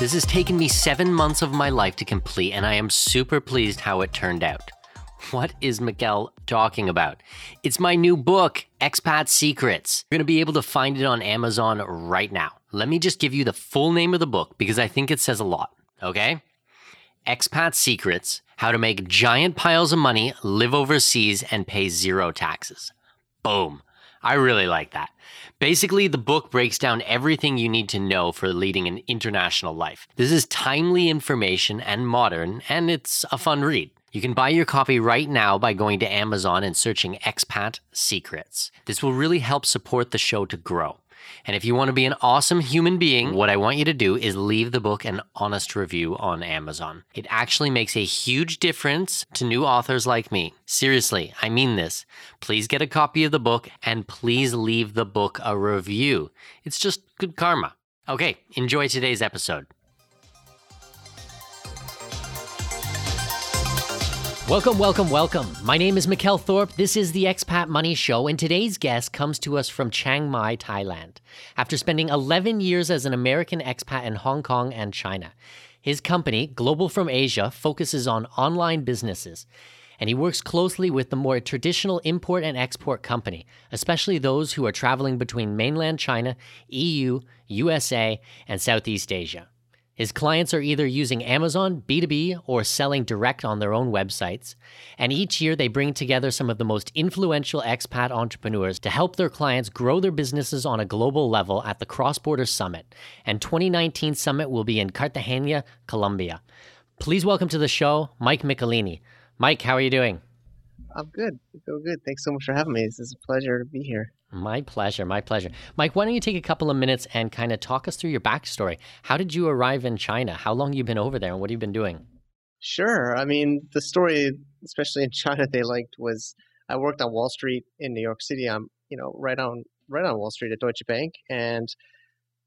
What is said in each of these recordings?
This has taken me seven months of my life to complete, and I am super pleased how it turned out. What is Mikkel talking about? It's my new book, Expat Secrets. You're going to be able to find it on Amazon right now. Let me just give you the full name of the book because I think it says a lot, okay? Expat Secrets How to Make Giant Piles of Money, Live Overseas, and Pay Zero Taxes. Boom. I really like that. Basically, the book breaks down everything you need to know for leading an international life. This is timely information and modern, and it's a fun read. You can buy your copy right now by going to Amazon and searching Expat Secrets. This will really help support the show to grow. And if you want to be an awesome human being, mm. what I want you to do is leave the book an honest review on Amazon. It actually makes a huge difference to new authors like me. Seriously, I mean this. Please get a copy of the book and please leave the book a review. It's just good karma. Okay, enjoy today's episode. Welcome, welcome, welcome. My name is Mikkel Thorup. This is the Expat Money Show, and today's guest comes to us from Chiang Mai, Thailand. After spending 11 years as an American expat in Hong Kong and China, his company, Global from Asia, focuses on online businesses. And he works closely with the more traditional import and export company, especially those who are traveling between mainland China, EU, USA, and Southeast Asia. His clients are either using Amazon B2B or selling direct on their own websites. And each year they bring together some of the most influential expat entrepreneurs to help their clients grow their businesses on a global level at the Cross Border Summit. And 2019 Summit will be in Cartagena, Colombia. Please welcome to the show Mike Michelini. Mike, how are you doing? I'm good. Feel good. Thanks so much for having me. This is a pleasure to be here. My pleasure. My pleasure. Mike, why don't you take a couple of minutes and kind of talk us through your backstory? How did you arrive in China? How long you been over there and what have you been doing? Sure. I mean, the story, especially in China, they liked was I worked on Wall Street in New York City. I'm, you know, right on right on Wall Street at Deutsche Bank, and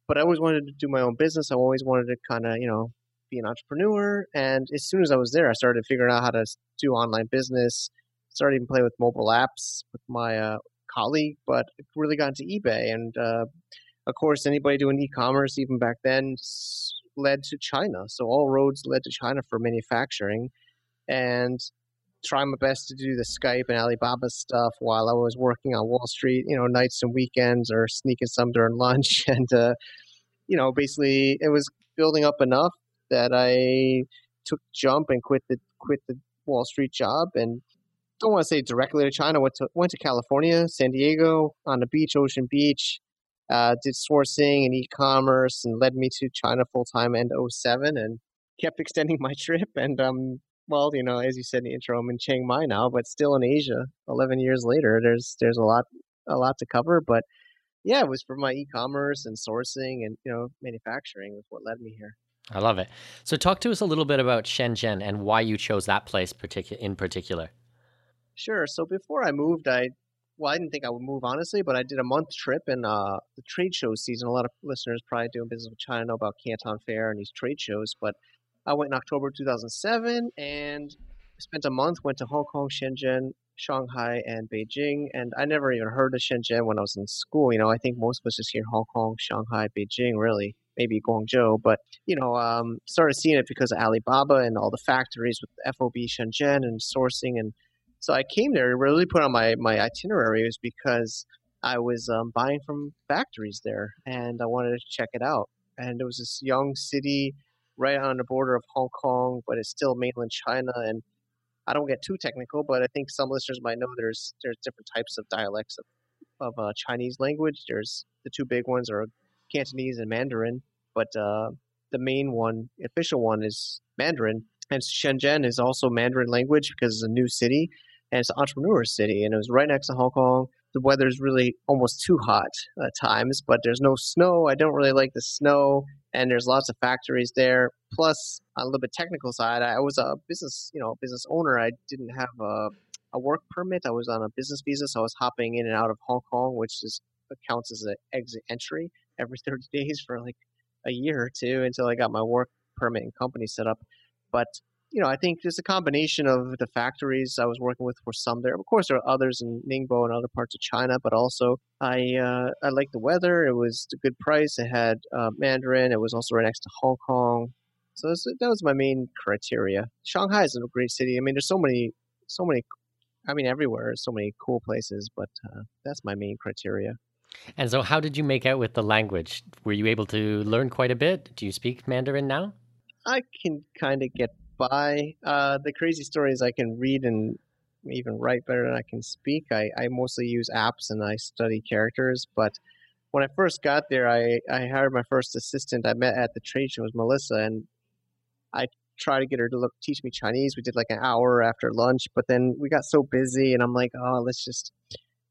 but I always wanted to do my own business. I always wanted to kind of, you know, be an entrepreneur. And as soon as I was there, I started figuring out how to do online business. Started even playing with mobile apps with my uh, colleague, but really got into eBay. And uh, of course, anybody doing e-commerce even back then led to China. So all roads led to China for manufacturing, and trying my best to do the Skype and Alibaba stuff while I was working on Wall Street. You know, nights and weekends, or sneaking some during lunch, and uh, you know, basically it was building up enough that I took jump and quit the quit the Wall Street job and don't want to say directly to China. Went to went to California, San Diego, on the beach, Ocean Beach. Uh, did sourcing and e-commerce, and led me to China full time in 07 and kept extending my trip. And um, well, you know, as you said in the intro, I'm in Chiang Mai now, but still in Asia. 11 years later, there's there's a lot a lot to cover, but yeah, it was for my e-commerce and sourcing and you know manufacturing was what led me here. I love it. So, talk to us a little bit about Shenzhen and why you chose that place particu- in particular. Sure. So before I moved, I well, I didn't think I would move honestly, but I did a month trip in uh, the trade show season. A lot of listeners probably doing business with China know about Canton Fair and these trade shows. But I went in October 2007 and spent a month. Went to Hong Kong, Shenzhen, Shanghai, and Beijing. And I never even heard of Shenzhen when I was in school. You know, I think most of us just hear Hong Kong, Shanghai, Beijing, really. maybe Guangzhou, but you know, um, started seeing it because of Alibaba and all the factories with FOB Shenzhen and sourcing, and so I came there. Really put on my my itinerary was because I was um, buying from factories there, and I wanted to check it out. And it was this young city right on the border of Hong Kong, but it's still mainland China. And I don't get too technical, but I think some listeners might know there's there's different types of dialects of of uh, Chinese language. There's the two big ones are Cantonese and Mandarin, but uh, the main one, official one, is Mandarin. And Shenzhen is also Mandarin language because it's a new city and it's an entrepreneur city, and it was right next to Hong Kong. The weather's really almost too hot at times, but there's no snow. I don't really like the snow, and there's lots of factories there. Plus, on a little bit technical side, I was a business, you know, business owner. I didn't have a, a work permit. I was on a business visa, so I was hopping in and out of Hong Kong, which is counts as an exit entry every 30 days for like a year or two until I got my work permit and company set up. But you know, I think there's a combination of the factories I was working with for some there. Of course, there are others in Ningbo and other parts of China, but also I uh, I like the weather. It was a good price. It had uh, Mandarin. It was also right next to Hong Kong, so that was my main criteria. Shanghai is a great city. I mean, there's so many, so many. I mean, everywhere, so many cool places, but uh, that's my main criteria. And so, how did you make out with the language? Were you able to learn quite a bit? Do you speak Mandarin now? I can kind of get by. Uh, the crazy stories I can read and even write better than I can speak. I, I mostly use apps and I study characters. But when I first got there, I, I hired my first assistant I met at the trade show was Melissa, and I tried to get her to look teach me Chinese. We did like an hour after lunch, but then we got so busy, and I'm like, oh, let's just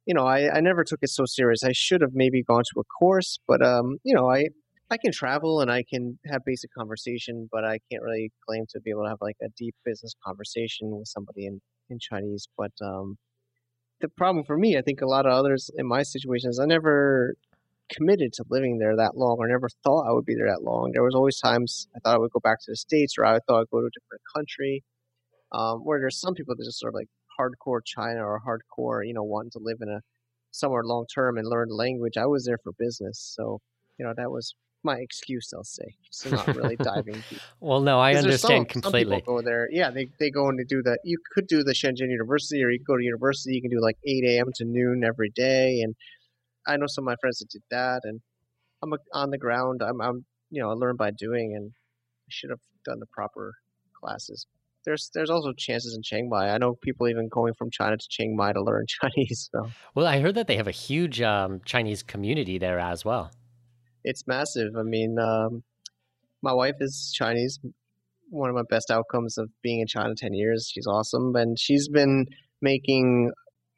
you know, I, I never took it so serious. I should have maybe gone to a course, but um, you know, I I can travel and I can have basic conversation, but I can't really claim to be able to have like a deep business conversation with somebody in in Chinese. But um, the problem for me, I think a lot of others in my situation is I never committed to living there that long or never thought I would be there that long. There was always times I thought I would go back to the States or I thought I'd go to a different country. Um, where there's some people that just sort of like hardcore China or hardcore, you know, wanting to live in a somewhere long term and learn the language. I was there for business, so you know that was my excuse. I'll say, so not really diving deep. well, no, I understand some, completely. Some people go there, yeah, they they go and they do that. You could do the Shenzhen University, or you could go to university. You can do like eight a.m. to noon every day, and I know some of my friends that did that. And I'm a, on the ground. I'm, I'm, you know, I learn by doing, and I should have done the proper classes there's there's also chances in Chiang Mai. I know people even going from China to Chiang Mai to learn Chinese. So. Well, I heard that they have a huge um, Chinese community there as well. It's massive. I mean, um, my wife is Chinese. One of my best outcomes of being in China ten years. She's awesome, and she's been making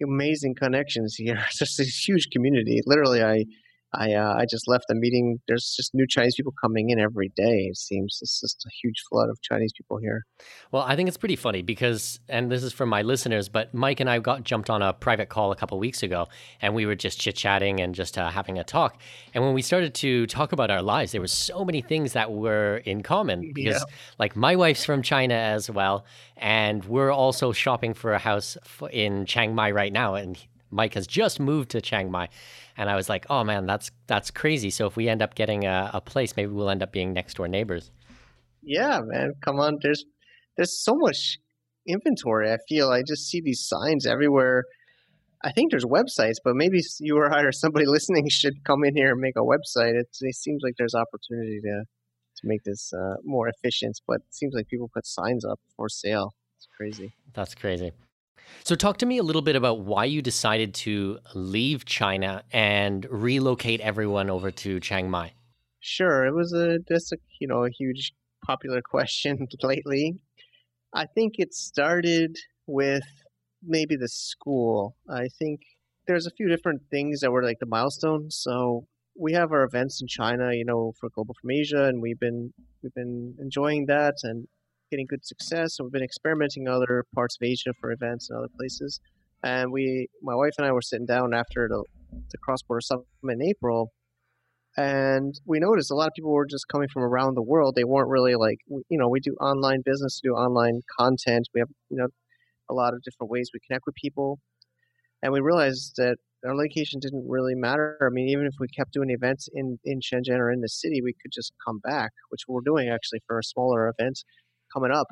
amazing connections here. It's just a huge community. Literally, I I uh, I just left the meeting. There's just new Chinese people coming in every day. It seems it's just a huge flood of Chinese people here. Well, I think it's pretty funny because, and this is for my listeners, but Mike and I got jumped on a private call a couple weeks ago, and we were just chit chatting and just uh, having a talk. And when we started to talk about our lives, there were so many things that were in common because, yeah. like, my wife's from China as well, and we're also shopping for a house in Chiang Mai right now, and Mike has just moved to Chiang Mai and I was like, oh man, that's that's crazy. So if we end up getting a, a place, maybe we'll end up being next door neighbors. Yeah, man, come on. There's there's so much inventory. I feel I just see these signs everywhere. I think there's websites, but maybe you or I or somebody listening should come in here and make a website. It, it seems like there's opportunity to to make this uh, more efficient, but it seems like people put signs up for sale. It's crazy. That's crazy. So, talk to me a little bit about why you decided to leave China and relocate everyone over to Chiang Mai. Sure, it was a just a you know a huge popular question lately. I think it started with maybe the school. I think there's a few different things that were like the milestones. So we have our events in China, you know, for Global from Asia, and we've been we've been enjoying that. And getting good success. So we've been experimenting in other parts of Asia for events and other places. And we, my wife and I, were sitting down after the, the cross border summit in April, and we noticed a lot of people were just coming from around the world. They weren't really like, you know, we do online business, do online content. We have, you know, a lot of different ways we connect with people, and we realized that our location didn't really matter. I mean, even if we kept doing events in in Shenzhen or in the city, we could just come back, which we're doing actually for a smaller event coming up.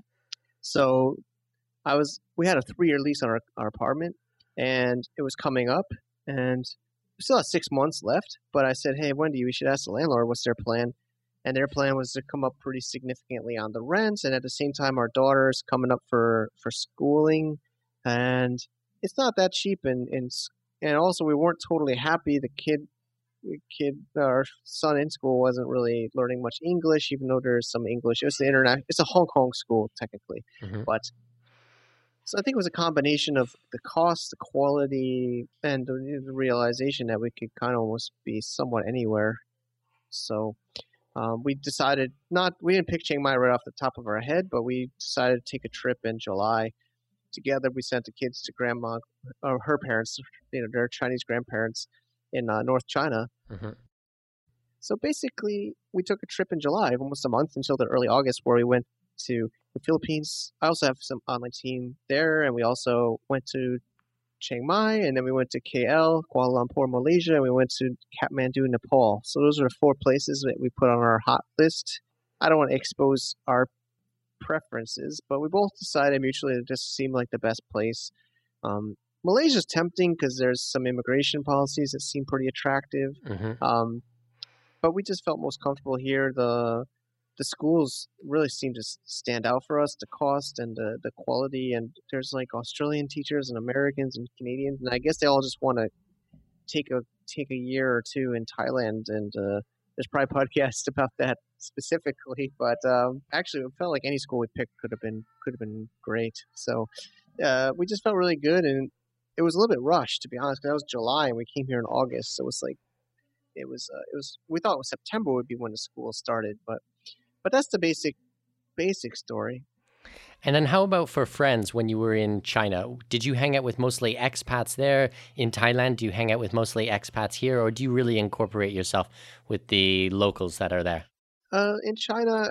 So I was we had a three year lease on our, our apartment, and it was coming up, and we still had six months left. But I said, hey, Wendy, we should ask the landlord what's their plan. And their plan was to come up pretty significantly on the rents, and at the same time, our daughter's coming up for for schooling, and it's not that cheap and and and also we weren't totally happy the kid kid our son in school wasn't really learning much english even though there's some english. It was the internet it's a hong kong school technically. Mhm. but so i think it was a combination of the cost the quality and the, the realization that we could kind of almost be somewhat anywhere. So um, we decided not we didn't pick chiang mai right off the top of our head but we decided to take a trip in july. Together we sent the kids to grandma or her parents you know their chinese grandparents in uh, north china Mhm. so basically we took a trip in july almost a month until the early august where we went to the philippines i also have some online team there and we also went to chiang mai and then we went to kl kuala lumpur malaysia and we went to kathmandu nepal so those are the four places that we put on our hot list i don't want to expose our preferences, but we both decided mutually it just seemed like the best place. Um, Malaysia's tempting because there's some immigration policies that seem pretty attractive, Mhm. um, but we just felt most comfortable here. The the schools really seem to stand out for us, the cost and the, the quality, and there's like Australian teachers and Americans and Canadians, and I guess they all just want to take a take a year or two in Thailand, and uh, there's probably podcasts about that specifically. But um, actually, it felt like any school we picked could have been could have been great. So uh, we just felt really good, and it was a little bit rushed to be honest. 'cause that was July, and we came here in August, so it was like it was uh, it was we thought it was September would be when the school started, but but that's the basic basic story. And then how about for friends when you were in China? Did you hang out with mostly expats there? In Thailand, do you hang out with mostly expats here, or do you really incorporate yourself with the locals that are there? Uh, in China,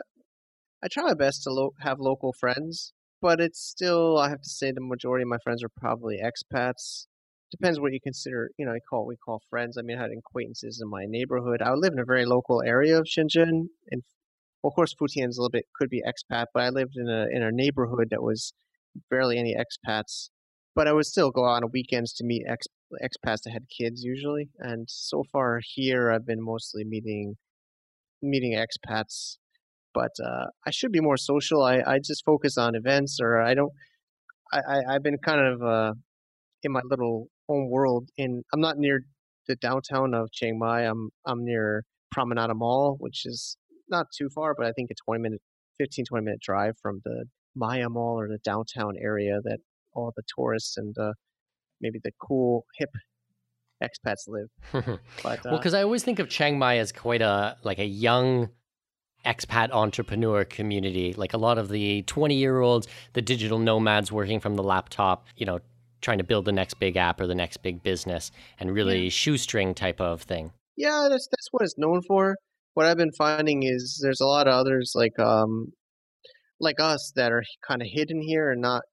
I try my best to lo- have local friends, but it's still I have to say the majority of my friends are probably expats. Depends what you consider, you know, I call we call friends. I mean, I had acquaintances in my neighborhood. I live in a very local area of Shenzhen, and well, of course, Futian's a little bit could be expat, but I lived in a in a neighborhood that was barely any expats. But I would still go out on weekends to meet ex, expats that had kids usually. And so far here, I've been mostly meeting meeting expats but uh, I should be more social. I, I just focus on events, or I don't. I, I I've been kind of uh, in my little home world. In I'm not near the downtown of Chiang Mai. I'm I'm near Promenade Mall, which is not too far, but I think a 20 minute, 15 20 minute drive from the Maya Mall or the downtown area that all the tourists and uh, maybe the cool hip expats live. But uh, well, because I always think of Chiang Mai as quite a like a young expat entrepreneur community. Like a lot of the 20 year olds, the digital nomads working from the laptop, you know, trying to build the next big app or the next big business and really shoestring type of thing. Yeah, that's that's what it's known for. What I've been finding is there's a lot of others like um like us that are kind of hidden here and not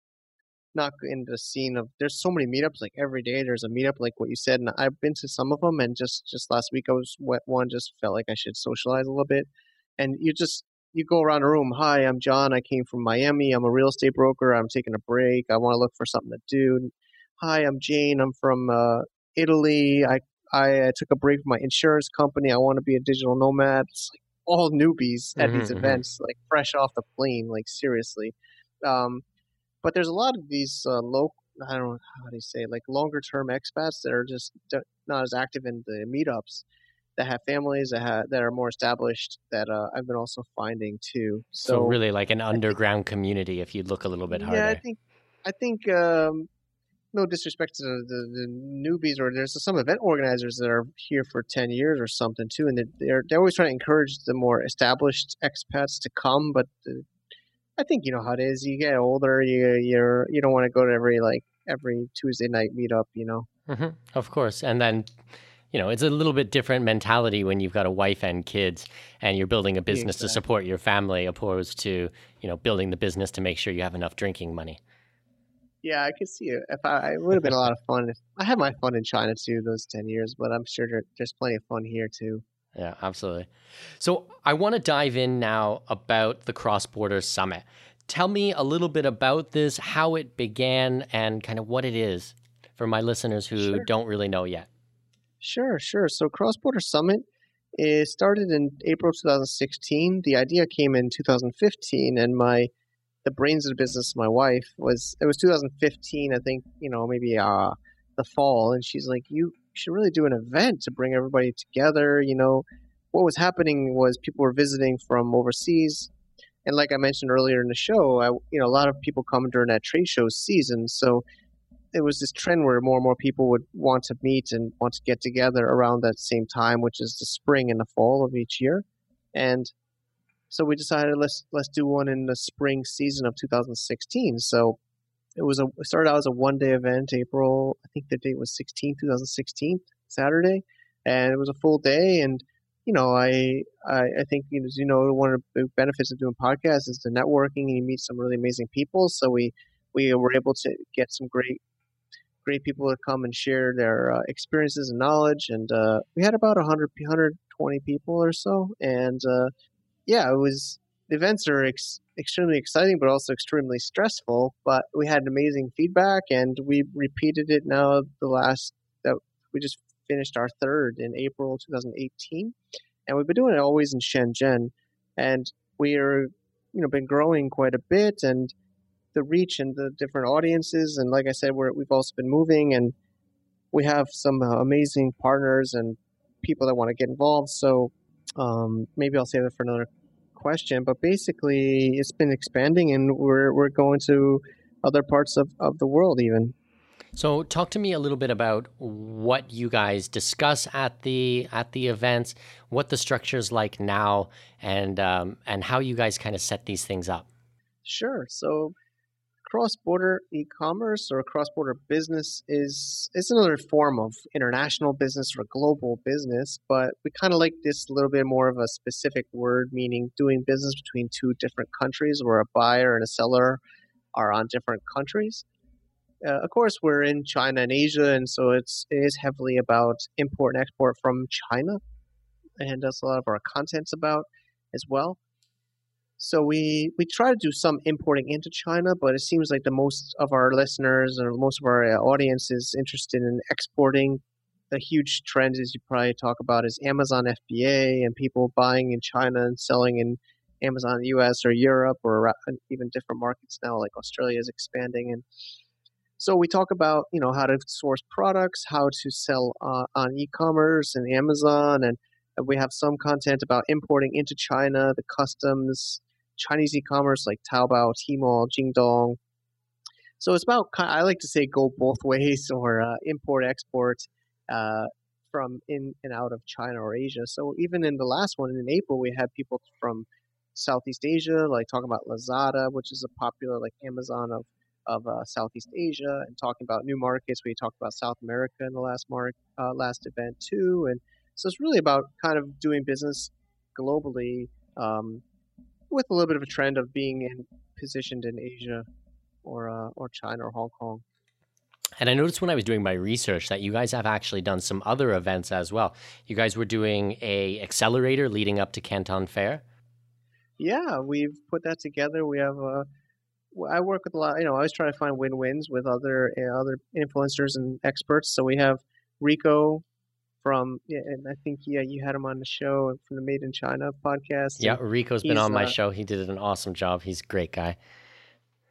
not in the scene of there's so many meetups like every day there's a meetup like what you said and I've been to some of them and just just last week I was one just felt like I should socialize a little bit and you just you go around a room hi I'm John I came from Miami I'm a real estate broker I'm taking a break I want to look for something to do hi I'm Jane I'm from uh, Italy I I took a break from my insurance company. I want to be a digital nomad. It's like all newbies at these Mhm, mhm. events, like fresh off the plane, like seriously. Um, but there's a lot of these uh, local, I don't know how do you say, like longer term expats that are just not as active in the meetups that have families that have, that are more established that uh, I've been also finding too. So, So, really like an underground community if you look a little bit harder. yeah, I think I think um, no disrespect to the, the, the newbies or there's some event organizers that are here for 10 years or something too and they're they're, they're always trying to encourage the more established expats to come but the, I think you know how it is you get older you you're you don't want to go to every like every Tuesday night meetup you know hmm Of course. And then, you know, it's a little bit different mentality when you've got a wife and kids and you're building a business to support your family opposed to, you know, building the business to make sure you have enough drinking money. Yeah, I could see it. If I, it would have been a lot of fun. If I had my fun in China too, those ten years, but I'm sure there, there's plenty of fun here too. Yeah, absolutely. So I want to dive in now about the Cross Border Summit. Tell me a little bit about this, how it began, and kind of what it is for my listeners who Sure. don't really know yet. Sure, sure. So Cross Border Summit is started in April 2016. The idea came in 2015, and my the brains of the business, my wife, was it was 2015. I think you know maybe uh the fall, and she's like, you should really do an event to bring everybody together. You know, what was happening was people were visiting from overseas. And like I mentioned earlier in the show, I, you know, a lot of people come during that trade show season. So it was this trend where more and more people would want to meet and want to get together around that same time, which is the spring and the fall of each year. And so we decided let's let's do one in the spring season of 2016. So it was a it started out as a one day event. April, I think the date was 16, 2016, Saturday, and it was a full day. And you know, I I, I think as you know one of the benefits of doing podcasts is the networking, and you meet some really amazing people. So we we were able to get some great great people to come and share their uh, experiences and knowledge. And uh, we had about 100, 120 people or so. And uh, yeah, it was, the events are ex- extremely exciting, but also extremely stressful. But we had amazing feedback and we repeated it now the last, that we just finished our third in April 2018. And we've been doing it always in Shenzhen. And we are, you know, been growing quite a bit. And the reach and the different audiences. And like I said, we're, we've also been moving and we have some uh, amazing partners and people that want to get involved. So um, maybe I'll save that for another question. But basically, it's been expanding and we're, we're going to other parts of, of the world even. So talk to me a little bit about what you guys discuss at the at the events, what the structure is like now, and um, and how you guys kind of set these things up. Sure. So cross-border e-commerce or cross-border business is is another form of international business or global business, but we kind of like this a little bit more of a specific word, meaning doing business between two different countries where a buyer and a seller are on different countries. Uh, of course, we're in China and Asia, and so it's it is heavily about import and export from China, and that's a lot of our content's about as well. So we we try to do some importing into China, but it seems like the most of our listeners or most of our uh, audience is interested in exporting. The huge trend, as you probably talk about, is Amazon FBA and people buying in China and selling in Amazon US or Europe or even different markets now, like Australia is expanding. And so we talk about you know how to source products, how to sell uh, on e-commerce and Amazon, and we have some content about importing into China, the customs, Chinese e-commerce like Taobao, Tmall, Jingdong. So it's about I like to say go both ways or uh, import export uh, from in and out of China or Asia. So even in the last one in April, we had people from Southeast Asia, like talking about Lazada, which is a popular like Amazon of of uh, Southeast Asia, and talking about new markets. We talked about South America in the last mark uh, last event too, and so it's really about kind of doing business globally um, with a little bit of a trend of being in, positioned in Asia or uh, or China or Hong Kong. And I noticed when I was doing my research that you guys have actually done some other events as well. You guys were doing a accelerator leading up to Canton Fair. Yeah, we've put that together. We have a. I work with a lot. You know, I always try to find win-wins with other uh, other influencers and experts. So we have Rico from, yeah, and I think yeah, you had him on the show from the Made in China podcast. Yeah, Rico's been on my uh, show. He did an awesome job. He's a great guy.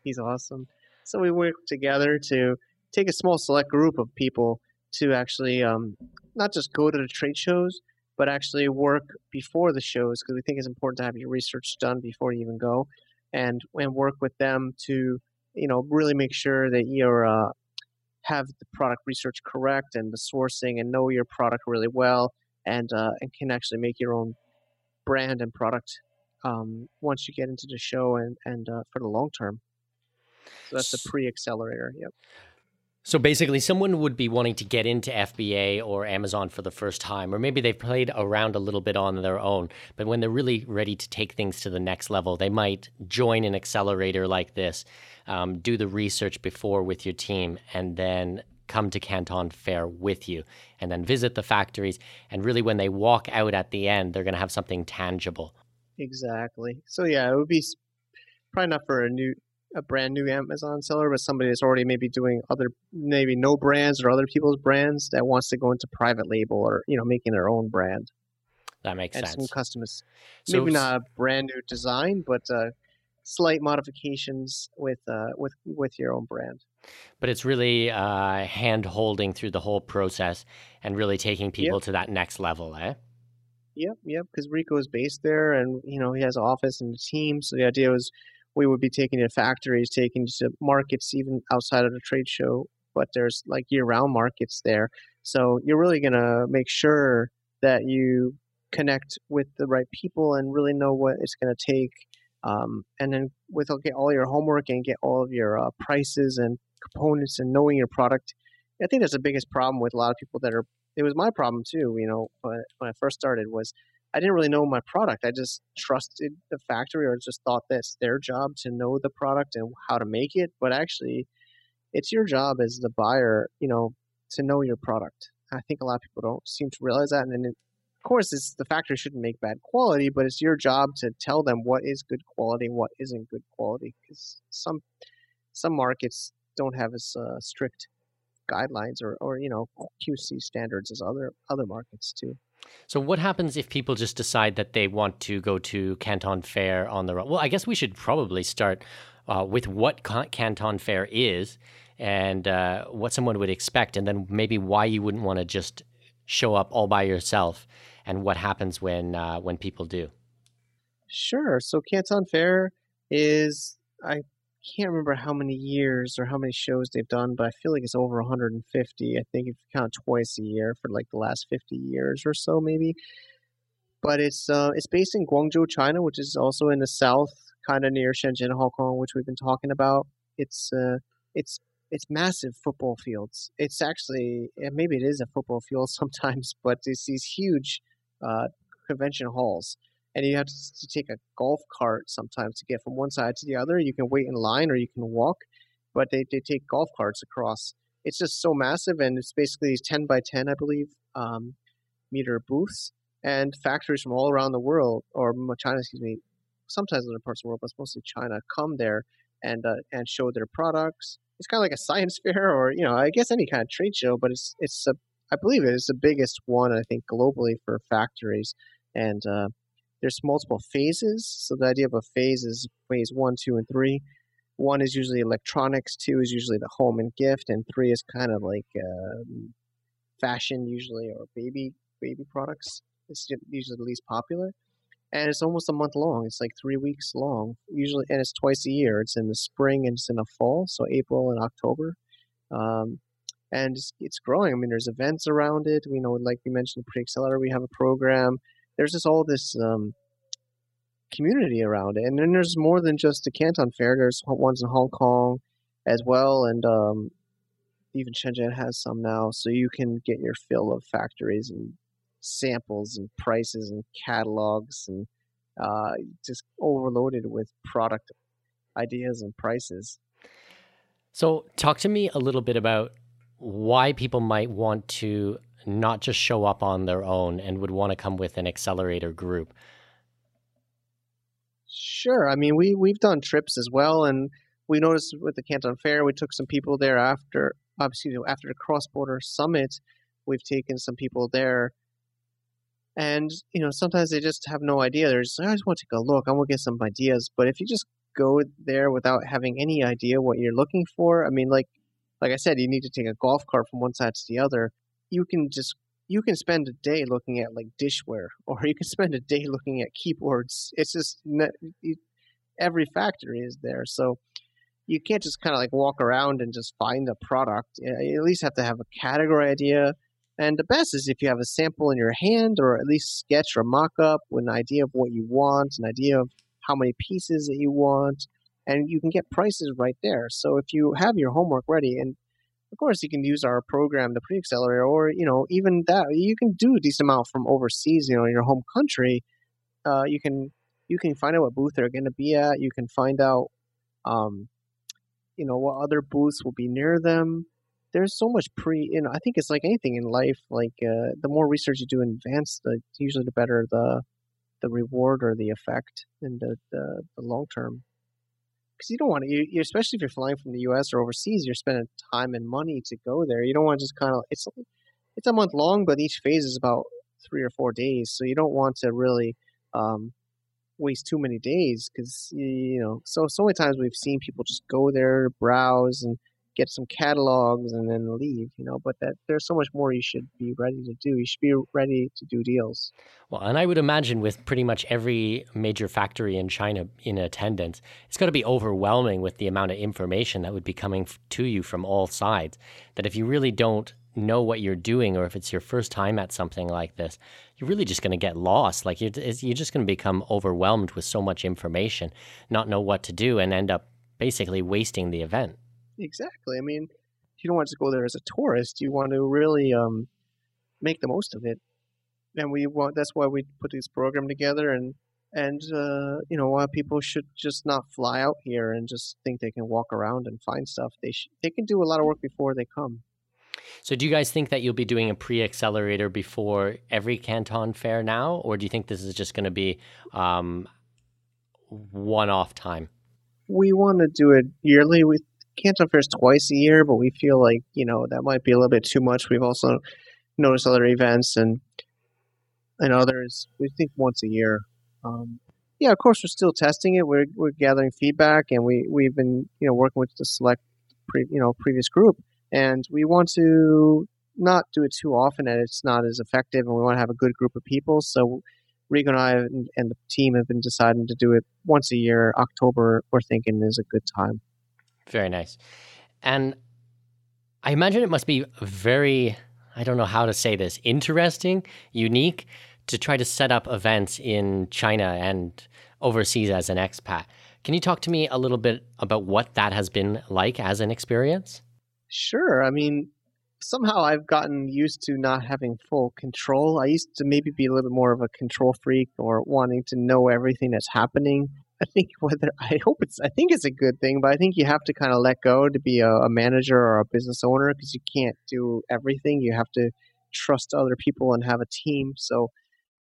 he's awesome. So we work together to take a small select group of people to actually um, not just go to the trade shows, but actually work before the shows because we think it's important to have your research done before you even go, and and work with them to you know really make sure that you're uh, have the product research correct and the sourcing and know your product really well and uh, and can actually make your own brand and product um, once you get into the show and and uh, for the long term. So that's the pre accelerator. Yep. So basically, someone would be wanting to get into FBA or Amazon for the first time, or maybe they've played around a little bit on their own. But when they're really ready to take things to the next level, they might join an accelerator like this, um, do the research before with your team, and then come to Canton Fair with you, and then visit the factories. And really, when they walk out at the end, they're going to have something tangible. Exactly. So yeah, it would be probably not for a new a brand new Amazon seller, but somebody that's already maybe doing other maybe no brands or other people's brands that wants to go into private label or you know making their own brand. That makes and sense. Some customers, so, maybe not a brand new design, but uh, slight modifications with uh, with with your own brand. But it's really uh, hand holding through the whole process and really taking people yep. to that next level, eh? Yep, yep. Because Rico is based there, and you know he has an office and a team. So the idea was we would be taking to factories, taking to markets even outside of the trade show, but there's like year round markets there. So you're really going to make sure that you connect with the right people and really know what it's going to take. Um, and then with okay, all your homework and get all of your uh, prices and components and knowing your product. I think that's the biggest problem with a lot of people that are. It was my problem too. You know, when I first started was I didn't really know my product. I just trusted the factory or just thought that's their job to know the product and how to make it. But actually, it's your job as the buyer, you know, to know your product. I think a lot of people don't seem to realize that. And then, of course, it's, the factory shouldn't make bad quality, but it's your job to tell them what is good quality and what isn't good quality. Because some some markets don't have as uh, strict guidelines or, or you know QC standards as other other markets too. So, what happens if people just decide that they want to go to Canton Fair on their own? Well, I guess we should probably start uh, with what Canton Fair is and uh, what someone would expect, and then maybe why you wouldn't want to just show up all by yourself, and what happens when uh, when people do. Sure. So, Canton Fair is I can't remember how many years or how many shows they've done, but I feel like it's over 150. I think if you count twice a year for like the last 50 years or so, maybe. But it's uh, it's based in Guangzhou, China, which is also in the south, kind of near Shenzhen, Hong Kong, which we've been talking about. It's uh, it's it's massive football fields. It's actually maybe it is a football field sometimes, but it's these huge uh, convention halls and you have to take a golf cart sometimes to get from one side to the other. You can wait in line or you can walk, but they, they take golf carts across. It's just so massive, and it's basically 10 by 10, I believe, um, meter booths, and factories from all around the world, or China, excuse me, sometimes other parts of the world, but mostly China, come there and uh, and show their products. It's kind of like a science fair, or you know, I guess any kind of trade show, but it's it's a I believe it is the biggest one I think globally for factories, and uh, there's multiple phases. So the idea of a phase is phase one, two, and three. One is usually electronics, two is usually the home and gift, and three is kind of like um, fashion, usually, or baby baby products. It's usually the least popular, and it's almost a month long. It's like three weeks long, usually, and it's twice a year. It's in the spring and it's in the fall, so April and October. Um, and it's, it's, growing. I mean, there's events around it. We know, like we mentioned, Pre-Accelerator, we have a program there's just all this um, community around it. And then there's more than just the Canton Fair. There's ones in Hong Kong as well, and um, even Shenzhen has some now. So you can get your fill of factories and samples and prices and catalogs and uh, just overloaded with product ideas and prices. So, talk to me a little bit about why people might want to not just show up on their own and would want to come with an accelerator group? Sure. I mean, we we've done trips as well, and we noticed with the Canton Fair, we took some people there after, uh, obviously, after the cross border summit. We've taken some people there, and you know, sometimes they just have no idea. They're just, I just want to take a look. I want to get some ideas. But if you just go there without having any idea what you're looking for, I mean, like like I said, you need to take a golf cart from one side to the other you can just you can spend a day looking at like dishware or you can spend a day looking at keyboards. It's just every factory is there so you can't just kind of like walk around and just find a product. You at least have to have a category idea. And the best is if you have a sample in your hand or at least sketch or mock up with an idea of what you want an idea of how many pieces that you want and you can get prices right there. So if you have your homework ready and of course, you can use our program, the pre-accelerator, or you know, even that you can do a decent amount from overseas. You know, in your home country, uh, you can you can find out what booth they're going to be at. You can find out, um, you know, what other booths will be near them. There's so much pre. You know, I think it's like anything in life. Like uh, the more research you do in advance, the usually the better the the reward or the effect in the the, the long term because you don't want to, you, you, especially if you're flying from the U.S. or overseas, you're spending time and money to go there. You don't want to just kind of it's it's a month long, but each phase is about three or four days, so you don't want to really um, waste too many days because you know. So so many times we've seen people just go there, browse, and get some catalogs and then leave, you know, but that there's so much more you should be ready to do. You should be ready to do deals. Well, and I would imagine with pretty much every major factory in China in attendance, it's going to be overwhelming with the amount of information that would be coming to you from all sides. That if you really don't know what you're doing or if it's your first time at something like this, you're really just going to get lost. Like you're, you're just going to become overwhelmed with so much information, not know what to do, and end up basically wasting the event. Exactly. I mean, you don't want to go there as a tourist. You want to really um, make the most of it, and we want. That's why we put this program together. And and uh, you know, why people should just not fly out here and just think they can walk around and find stuff. They sh- they can do a lot of work before they come. So, do you guys think that you'll be doing a pre-accelerator before every Canton fair now, or do you think this is just going to be um, one-off time? We want to do it yearly. We Canton Fairs twice a year, but we feel like you know that might be a little bit too much. We've also noticed other events and and others. We think once a year. Um, yeah, of course, we're still testing it. We're we're gathering feedback, and we we've been you know working with the select pre, you know previous group, and we want to not do it too often, and it's not as effective, and we want to have a good group of people. So. Rico and I and, and the team have been deciding to do it once a year. October, we're thinking is a good time. Very nice. And I imagine it must be very, I don't know how to say this, interesting, unique to try to set up events in China and overseas as an expat. Can you talk to me a little bit about what that has been like as an experience? Sure. I mean, somehow I've gotten used to not having full control. I used to maybe be a little bit more of a control freak or wanting to know everything that's happening. I think whether I hope it's I think it's a good thing, but I think you have to kind of let go to be a, a manager or a business owner because you can't do everything. You have to trust other people and have a team. So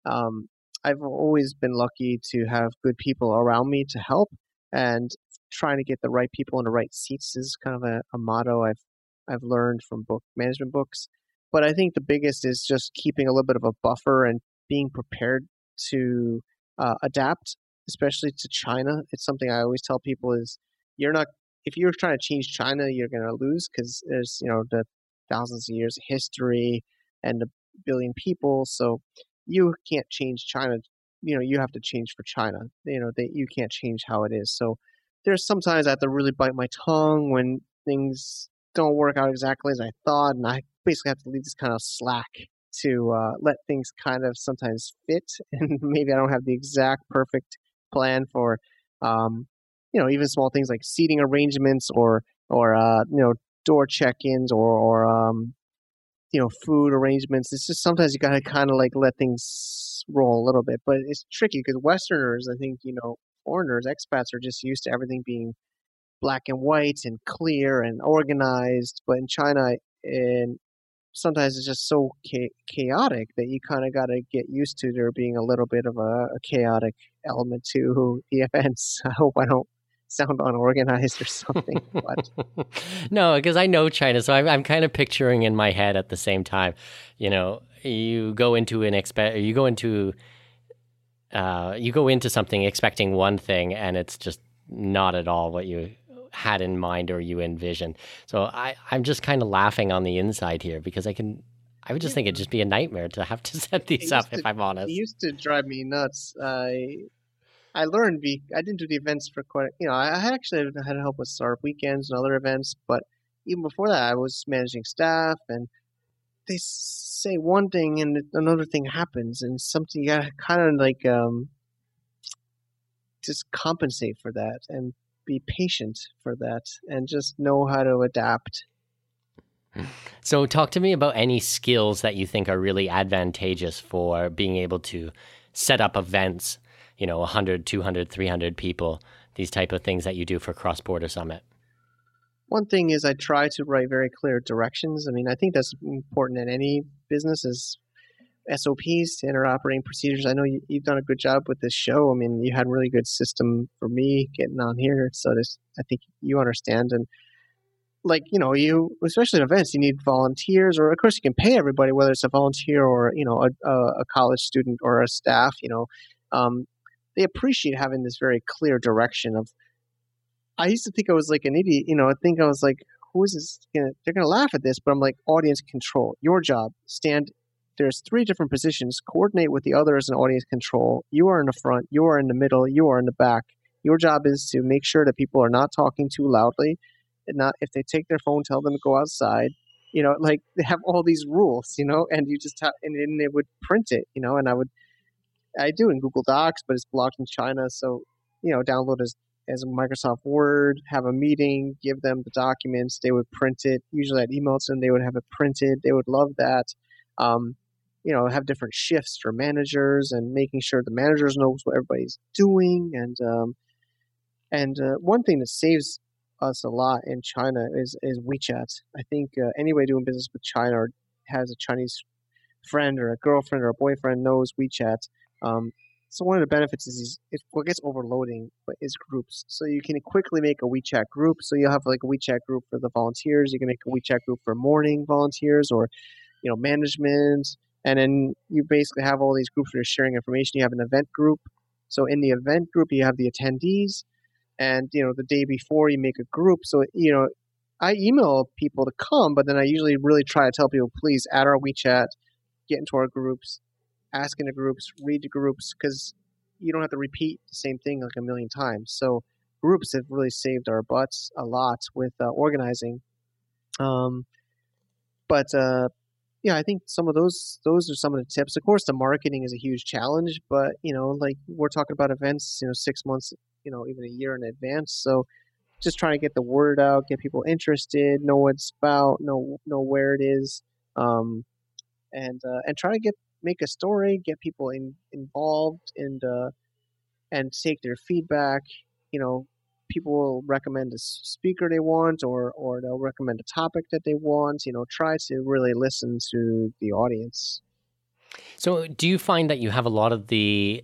um, I've always been lucky to have good people around me to help, and trying to get the right people in the right seats is kind of a, a motto I've I've learned from book management books. But I think the biggest is just keeping a little bit of a buffer and being prepared to uh, adapt especially to China. It's something I always tell people is you're not if you're trying to change China, you're going to lose because there's you know the thousands of years of history and a billion people. So you can't change China. You know you have to change for China. You know that you can't change how it is. So there's sometimes I have to really bite my tongue when things don't work out exactly as I thought, and I basically have to leave this kind of slack to uh, let things kind of sometimes fit. And maybe I don't have the exact perfect plan for, um, you know, even small things like seating arrangements or or uh, you know door check-ins or or um, you know food arrangements. It's just sometimes you gotta kind of like let things roll a little bit, but it's tricky because Westerners, I think, you know, foreigners, expats are just used to everything being black and white and clear and organized. But in China, and sometimes it's just so chaotic that you kind of got to get used to there being a little bit of a, a, chaotic element to the events. I hope I don't sound unorganized or something. But no, because I know China, so I'm, I'm kind of picturing in my head at the same time. You know, you go into an expect, you go into, uh, you go into something expecting one thing, and it's just not at all what you had in mind or you envisioned. So I, I'm just kind of laughing on the inside here because I can I would just think it'd just be a nightmare to have to set these up. To, if I'm honest, it used to drive me nuts. I I learned. I didn't do the events for quite. You know, I actually had help with startup weekends and other events, but even before that, I was managing staff, and they say one thing and another thing happens, and something you gotta kind of like um, just compensate for that and be patient for that and just know how to adapt. So, talk to me about any skills that you think are really advantageous for being able to set up events, you know, 100, 200, 300 people, these type of things that you do for Cross Border Summit. One thing is I try to write very clear directions. I mean, I think that's important in any business is SOPs, standard operating procedures. I know you, have done a good job with this show. I mean, you had a really good system for me getting on here. So this, I think you understand. And like, you know, you, especially in events, you need volunteers or of course you can pay everybody, whether it's a volunteer or, you know, a, a college student or a staff, you know, um, they appreciate having this very clear direction of, I used to think I was like an idiot, you know, I think I was like, who is this? Gonna, they're to laugh at this, but I'm like, audience control. Your job, stand there's three different positions. Coordinate with the others in audience control. You are in the front, you are in the middle, you are in the back. Your job is to make sure that people are not talking too loudly. And not if they take their phone, tell them to go outside. You know, like they have all these rules, you know, and you just have, and then they would print it, you know, and I would, I do in Google Docs, but it's blocked in China. So, you know, download as, as a Microsoft Word, have a meeting, give them the documents. They would print it. Usually I'd email to them. They would have it printed. They would love that. Um, you know have different shifts for managers and making sure the managers knows what everybody's doing and um, and uh, one thing that saves us a lot in China is is WeChat. I think uh, anybody doing business with China or has a Chinese friend or a girlfriend or a boyfriend knows WeChat. Um, so one of the benefits is, is what gets overloading is groups. So you can quickly make a WeChat group. So you'll have like a WeChat group for the volunteers. You can make a WeChat group for morning volunteers or you know management and then you basically have all these groups that are sharing information. You have an event group. So in the event group, you have the attendees, and you know the day before you make a group. So you know, I email people to come, but then I usually really try to tell people, please add our WeChat, get into our groups, ask in the groups, read the groups, because you don't have to repeat the same thing like a million times. So groups have really saved our butts a lot with uh, organizing. Um, but uh, yeah, I think some of those those are some of the tips. Of course, the marketing is a huge challenge, but you know, like we're talking about events, you know, six months, you know, even a year in advance. So just trying to get the word out, get people interested, know what it's about, know know where it is, um, and uh, and try to get make a story, get people in, involved, and uh, and take their feedback. You know, people will recommend a speaker they want or or they'll recommend a topic that they want you know try to really listen to the audience so do you find that you have a lot of the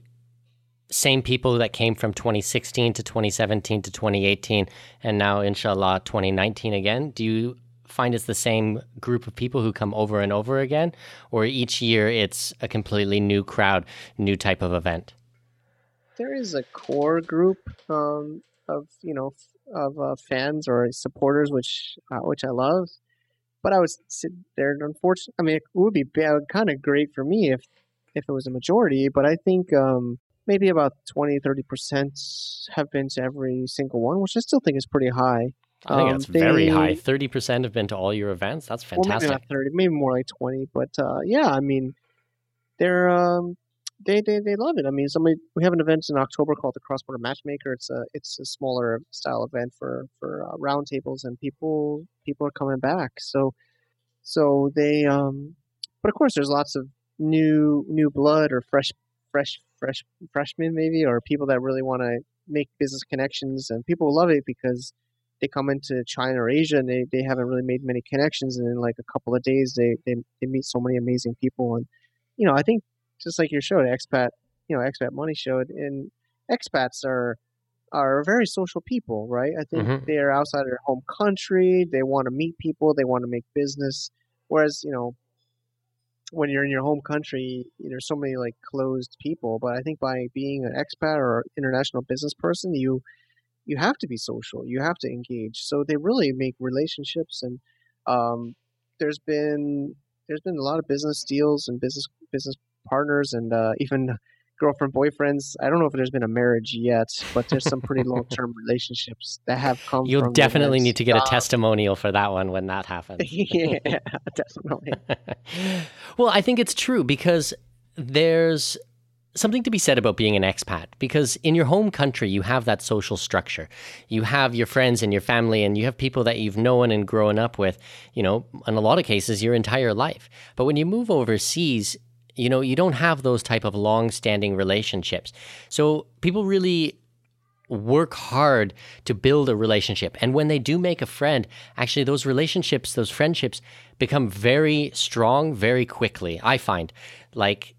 same people that came from 2016 to 2017 to 2018 and now inshallah 2019 again do you find it's the same group of people who come over and over again or each year it's a completely new crowd new type of event there is a core group um, of you know of uh, fans or supporters, which uh, which I love. But I would sit there. Unfortunately, I mean, it would be kind of great for me if if it was a majority. But I think um, maybe about 20, 30 percent have been to every single one, which I still think is pretty high. I think um, that's they, very high. Thirty percent have been to all your events. That's fantastic. Well, maybe not thirty, maybe more like twenty. But uh, yeah, I mean, they're um, they, they they love it. I mean, somebody we have an event in October called the Cross Border Matchmaker. It's a it's a smaller style event for for uh, roundtables, and people people are coming back. So so they um, but of course, there's lots of new new blood or fresh fresh fresh freshmen maybe or people that really want to make business connections, and people love it because they come into China or Asia and they, they haven't really made many connections, and in like a couple of days they, they they meet so many amazing people and you know, I think just like your show, the expat, you know, expat money showed, and expats are are very social people, right? I think mm-hmm. they're outside of their home country. They want to meet people. They want to make business. Whereas, you know, when you're in your home country, there's so many like closed people. But I think by being an expat or international business person, you you have to be social. You have to engage. So they really make relationships, and um, there's been there's been a lot of business deals and business business partners and uh, even girlfriend boyfriends. I don't know if there's been a marriage yet, but there's some pretty long term relationships that have come. You'll definitely need to get a testimonial for that one when that happens. yeah, definitely. well, I think it's true because there's something to be said about being an expat because in your home country you have that social structure. You have your friends and your family and you have people that you've known and grown up with. You know in a lot of cases your entire life. But when you move overseas you know you don't have those type of long standing relationships. So people really work hard to build a relationship. And when they do make a friend actually those relationships those friendships become very strong very quickly i find. Like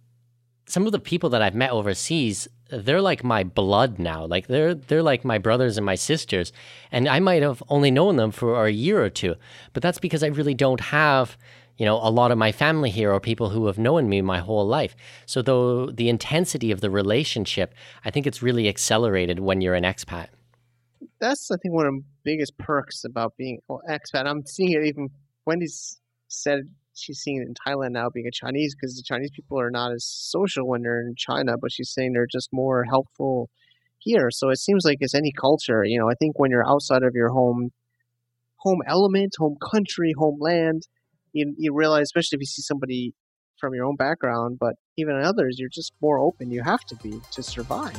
some of the people that I've met overseas, they're like my blood now. Like they're they're like my brothers and my sisters. And I might have only known them for a year or two, but that's because I really don't have you know a lot of my family here or people who have known me my whole life so though the intensity of the relationship i think it's really accelerated when you're an expat that's i think one of the biggest perks about being well, expat i'm seeing it even wendy's said she's seeing it in Thailand now being a Chinese because the Chinese people are not as social when they're in China, but she's saying they're just more helpful here. So it seems like it's any culture. You know, I think when you're outside of your home home element, home country, homeland, you you realize, especially if you see somebody from your own background, but even others, you're just more open. You have to be to survive.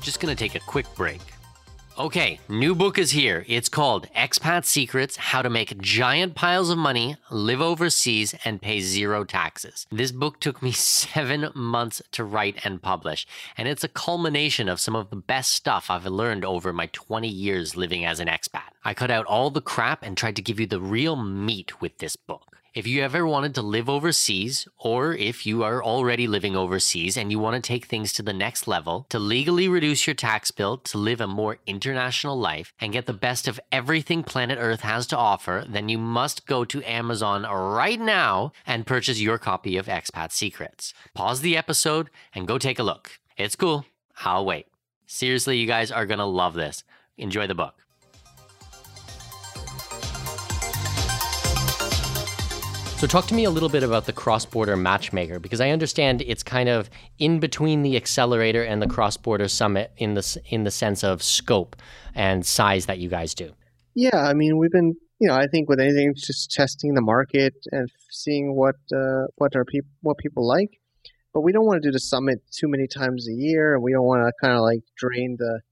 Just gonna take a quick break. Okay, new book is here. It's called Expat Secrets How to Make Giant Piles of Money, Live Overseas, and Pay Zero Taxes. This book took me seven months to write and publish, and it's a culmination of some of the best stuff I've learned over my 20 years living as an expat. I cut out all the crap and tried to give you the real meat with this book. If you ever wanted to live overseas, or if you are already living overseas and you want to take things to the next level, to legally reduce your tax bill, to live a more international life, and get the best of everything planet Earth has to offer, then you must go to Amazon right now and purchase your copy of Expat Secrets. Pause the episode and go take a look. It's cool. I'll wait. Seriously, you guys are going to love this. Enjoy the book. So, talk to me a little bit about the cross border matchmaker because I understand it's kind of in between the accelerator and the cross border summit in the in the sense of scope and size that you guys do. Yeah, I mean, we've been, you know, I think with anything, it's just testing the market and seeing what uh, what are people what people like. But we don't want to do the summit too many times a year, and we don't want to kind of like drain the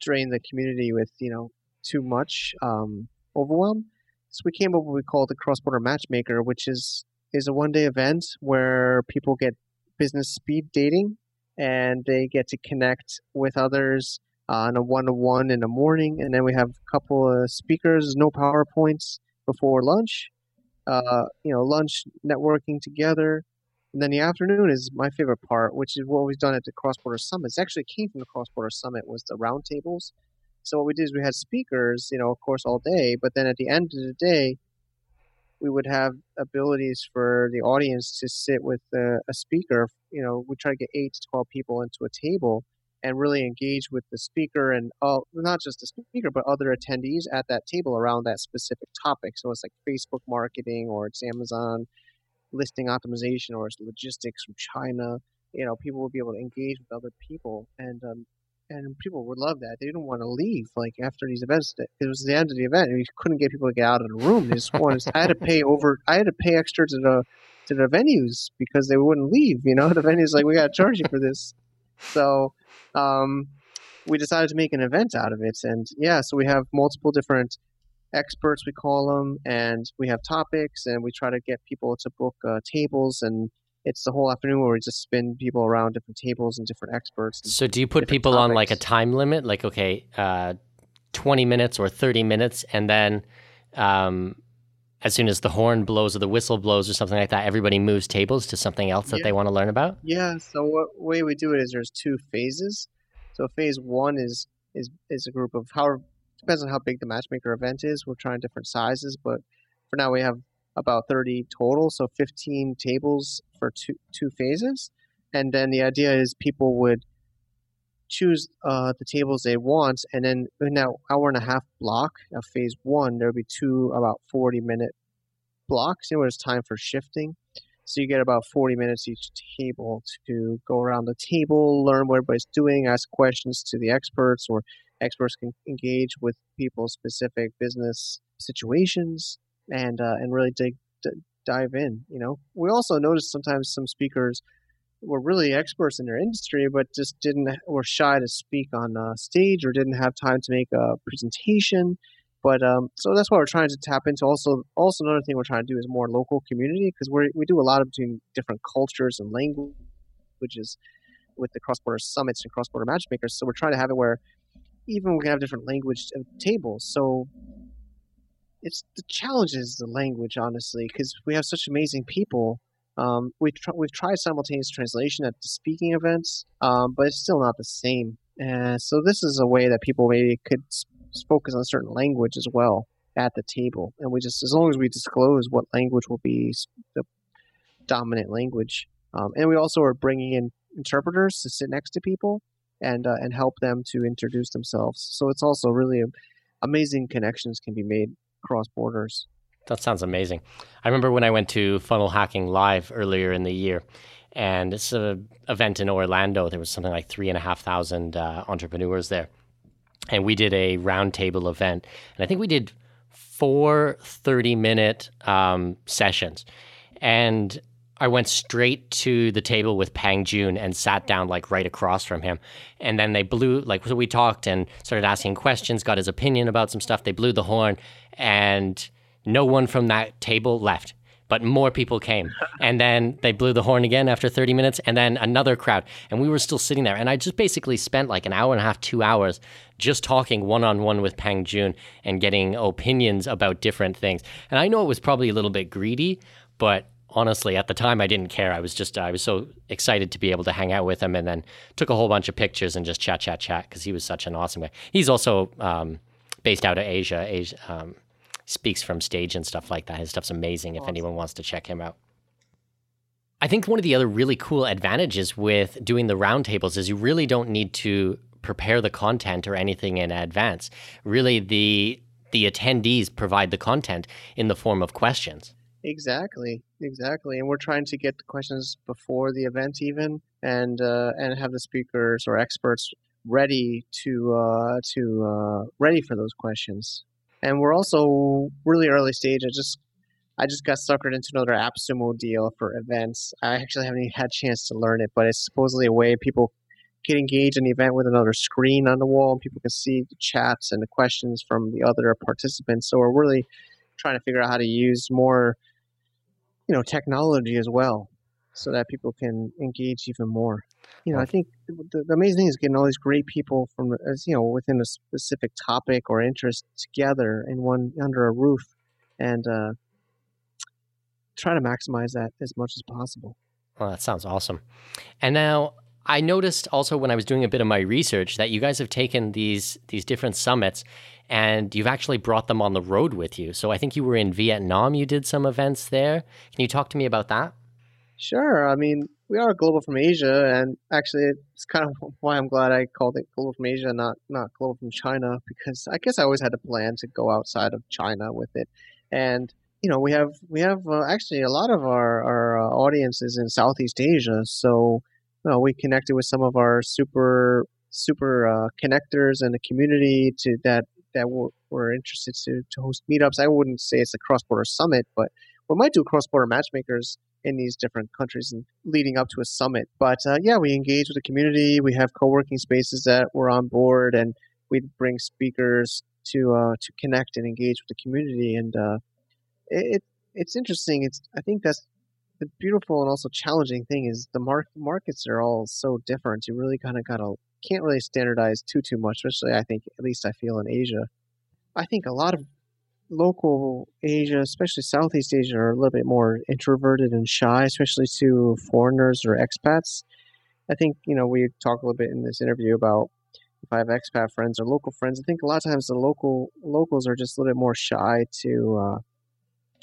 drain the community with you know too much um, overwhelm. So we came up with what we call the cross border matchmaker, which is is a one day event where people get business speed dating and they get to connect with others on a one to one in the morning, and then we have a couple of speakers, no powerpoints before lunch. Uh, you know, lunch networking together, and then the afternoon is my favorite part, which is what we've done at the Cross Border Summit. It actually came from the Cross Border Summit was the roundtables. So what we did is we had speakers, you know, of course, all day, but then at the end of the day, we would have abilities for the audience to sit with a, a speaker. You know, we try to get eight to twelve people into a table and really engage with the speaker and all, not just the speaker, but other attendees at that table around that specific topic. So it's like Facebook marketing, or it's Amazon listing optimization, or it's logistics from China. You know, people will be able to engage with other people, and um, and people would love that. They didn't want to leave like after these events. It was the end of the event, and you couldn't get people to get out of the room. They just wanted. I had to pay over. I had to pay extra to the to the venues because they wouldn't leave. You know, the venues like we got to charge you for this. So, um, we decided to make an event out of it, and yeah, so we have multiple different experts we call them, and we have topics, and we try to get people to book uh, tables and it's the whole afternoon where we just spin people around different tables and different experts. And so do you put people topics. on like a time limit, like okay, uh, twenty minutes or thirty minutes, and then um, as soon as the horn blows or the whistle blows or something like that, everybody moves tables to something else that yeah. they want to learn about? Yeah. So what way we do it is there's two phases. So phase one is is is a group of how depends on how big the matchmaker event is. We're trying different sizes, but for now we have about 30 total, so 15 tables for two two phases. And then the idea is people would choose uh, the tables they want, and then in that hour and a half block of phase one, there would be two about 40 minute blocks. Know, there's time for shifting. So you get about 40 minutes each table to go around the table, learn what everybody's doing, ask questions to the experts, or experts can engage with people's specific business situations and uh, and really dig dive in. You know, we also noticed sometimes some speakers were really experts in their industry, but just didn't were shy to speak on uh, stage or didn't have time to make a presentation. But um, so that's why we're trying to tap into. Also, also another thing we're trying to do is more local community because we we do a lot of between different cultures and languages with the cross border summits and cross border matchmakers. So we're trying to have it where even we can have different language tables. So it's the challenge is the language, honestly, because we have such amazing people. Um, we've, tr- we've tried simultaneous translation at the speaking events, um, but it's still not the same. So this is a way that people maybe could focus on a certain language as well at the table. And we just, as long as we disclose what language will be the dominant language, um, and we also are bringing in interpreters to sit next to people and uh, and help them to introduce themselves. So it's also really amazing connections can be made cross borders. That sounds amazing. I remember when I went to Funnel Hacking Live earlier in the year, and it's an event in Orlando. There was something like three and a half thousand uh, entrepreneurs there, and we did a roundtable event. And I think we did four 30 minute um, sessions. And I went straight to the table with Peng Joon and sat down like right across from him. And then they blew like so we talked and started asking questions, got his opinion about some stuff. They blew the horn and no one from that table left. But more people came. And then they blew the horn again after 30 minutes, and then another crowd. And we were still sitting there. And I just basically spent like an hour and a half, two hours just talking one on one with Peng Joon and getting opinions about different things. And I know it was probably a little bit greedy, but honestly, at the time, I didn't care. I was just, I was so excited to be able to hang out with him and then took a whole bunch of pictures and just chat, chat, chat because he was such an awesome guy. He's also um, based out of Asia, Asia um, speaks from stage and stuff like that. His stuff's amazing awesome. if anyone wants to check him out. I think one of the other really cool advantages with doing the roundtables is you really don't need to prepare the content or anything in advance. Really, the the attendees provide the content in the form of questions. Exactly, exactly. And we're trying to get the questions before the event even, and uh, and have the speakers or experts ready to uh, to uh, ready for those questions. And we're also really early stage. I just I just got suckered into another AppSumo deal for events. I actually haven't even had a chance to learn it, but it's supposedly a way people can engage in the event with another screen on the wall, and people can see the chats and the questions from the other participants. So we're really trying to figure out how to use more you know technology as well so that people can engage even more. You know i think the, the, amazing thing is getting all these great people from as you know within a specific topic or interest together in one under a roof and uh, try to maximize that as much as possible. Well that sounds awesome. And now I noticed also when I was doing a bit of my research that you guys have taken these these different summits and you've actually brought them on the road with you. So I think you were in Vietnam, you did some events there. Can you talk to me about that? Sure. I mean, we are global from Asia and actually it's kind of why I'm glad I called it global from Asia not not global from China because I guess I always had a plan to go outside of China with it. And you know, we have we have uh, actually a lot of our our uh, audiences in Southeast Asia, so well, we connected with some of our super super uh, connectors in the community to that that were, were interested to, to host meetups. I wouldn't say it's a cross border summit, but we might do cross border matchmakers in these different countries and leading up to a summit. But uh, yeah, we engage with the community. We have co working spaces that were on board, and we bring speakers to uh, to connect and engage with the community. And uh, it, it's interesting. It's I think that's the beautiful and also challenging thing is the mar- markets are all so different. You really kind of gotta can't really standardize too too much, especially I think at least I feel in Asia. I think a lot of local Asia, especially Southeast Asia, are a little bit more introverted and shy, especially to foreigners or expats. I think you know we talked a little bit in this interview about if I have expat friends or local friends. I think a lot of times the local locals are just a little bit more shy to uh,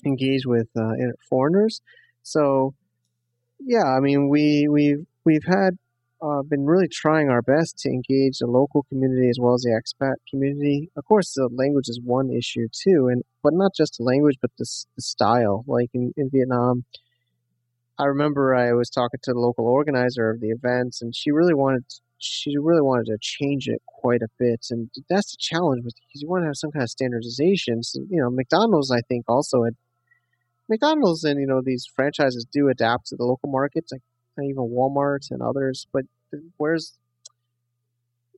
engage with uh, foreigners. So, yeah, I mean, we we've we've had uh, been really trying our best to engage the local community as well as the expat community. Of course, the language is one issue too, and but not just the language, but the, the style. Like in, in Vietnam, I remember I was talking to the local organizer of the events, and she really wanted she really wanted to change it quite a bit, and that's the challenge because you want to have some kind of standardization. So, you know, McDonald's I think also had McDonald's and you know these franchises do adapt to the local markets, like even Walmart and others. But where's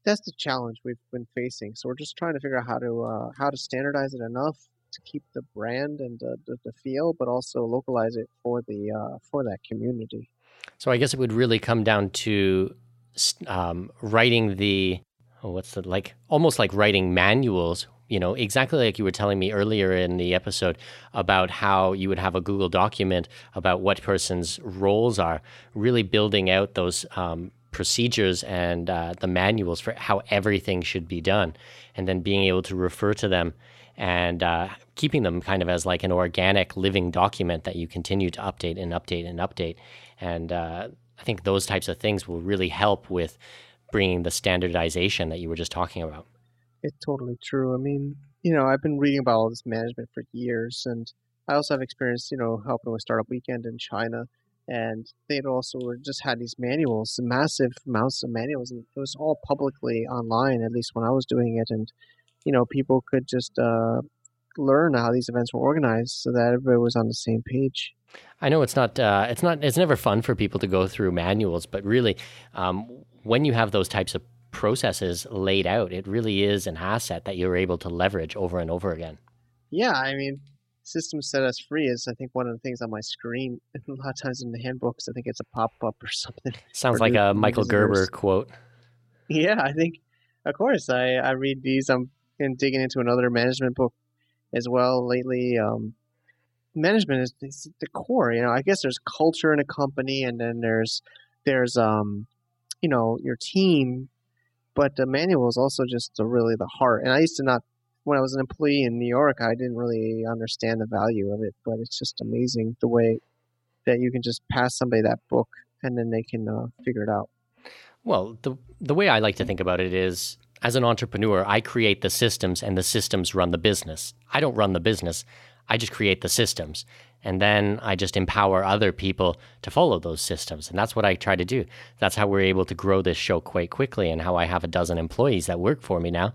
that's the challenge we've been facing. So we're just trying to figure out how to uh, how to standardize it enough to keep the brand and the, the, the feel, but also localize it for the uh, for that community. So I guess it would really come down to um, writing the oh, what's the like almost like writing manuals. You know, exactly like you were telling me earlier in the episode about how you would have a Google document about what person's roles are, really building out those um, procedures and uh, the manuals for how everything should be done, and then being able to refer to them and uh, keeping them kind of as like an organic living document that you continue to update and update and update. And uh, I think those types of things will really help with bringing the standardization that you were just talking about. It's totally true. I mean, you know, I've been reading about all this management for years, and I also have experience, you know, helping with Startup Weekend in China and they'd also just had these manuals, massive amounts of manuals, and it was all publicly online. At least when I was doing it, and you know, people could just uh, learn how these events were organized, so that everybody was on the same page. I know it's not, uh, it's not, it's never fun for people to go through manuals, but really, um, when you have those types of processes laid out, it really is an asset that you're able to leverage over and over again. Yeah, I mean, systems set us free is I think one of the things on my screen. A lot of times in the handbooks, I think it's a pop up or something. Sounds like a Michael Gerber quote. Yeah, I think, of course, I, I read these. I'm digging into another management book as well lately. Um, management is, is, the core. You know, I guess there's culture in a company, and then there's there's um, you know, your team, but the manual is also just the, really the heart. And I used to not when I was an employee in New York, I didn't really understand the value of it, but it's just amazing the way that you can just pass somebody that book and then they can uh, figure it out. Well, the the way I like to think about it is as an entrepreneur, I create the systems and the systems run the business. I don't run the business. I just create the systems. And then I just empower other people to follow those systems. And that's what I try to do. That's how we're able to grow this show quite quickly and how I have a dozen employees that work for me now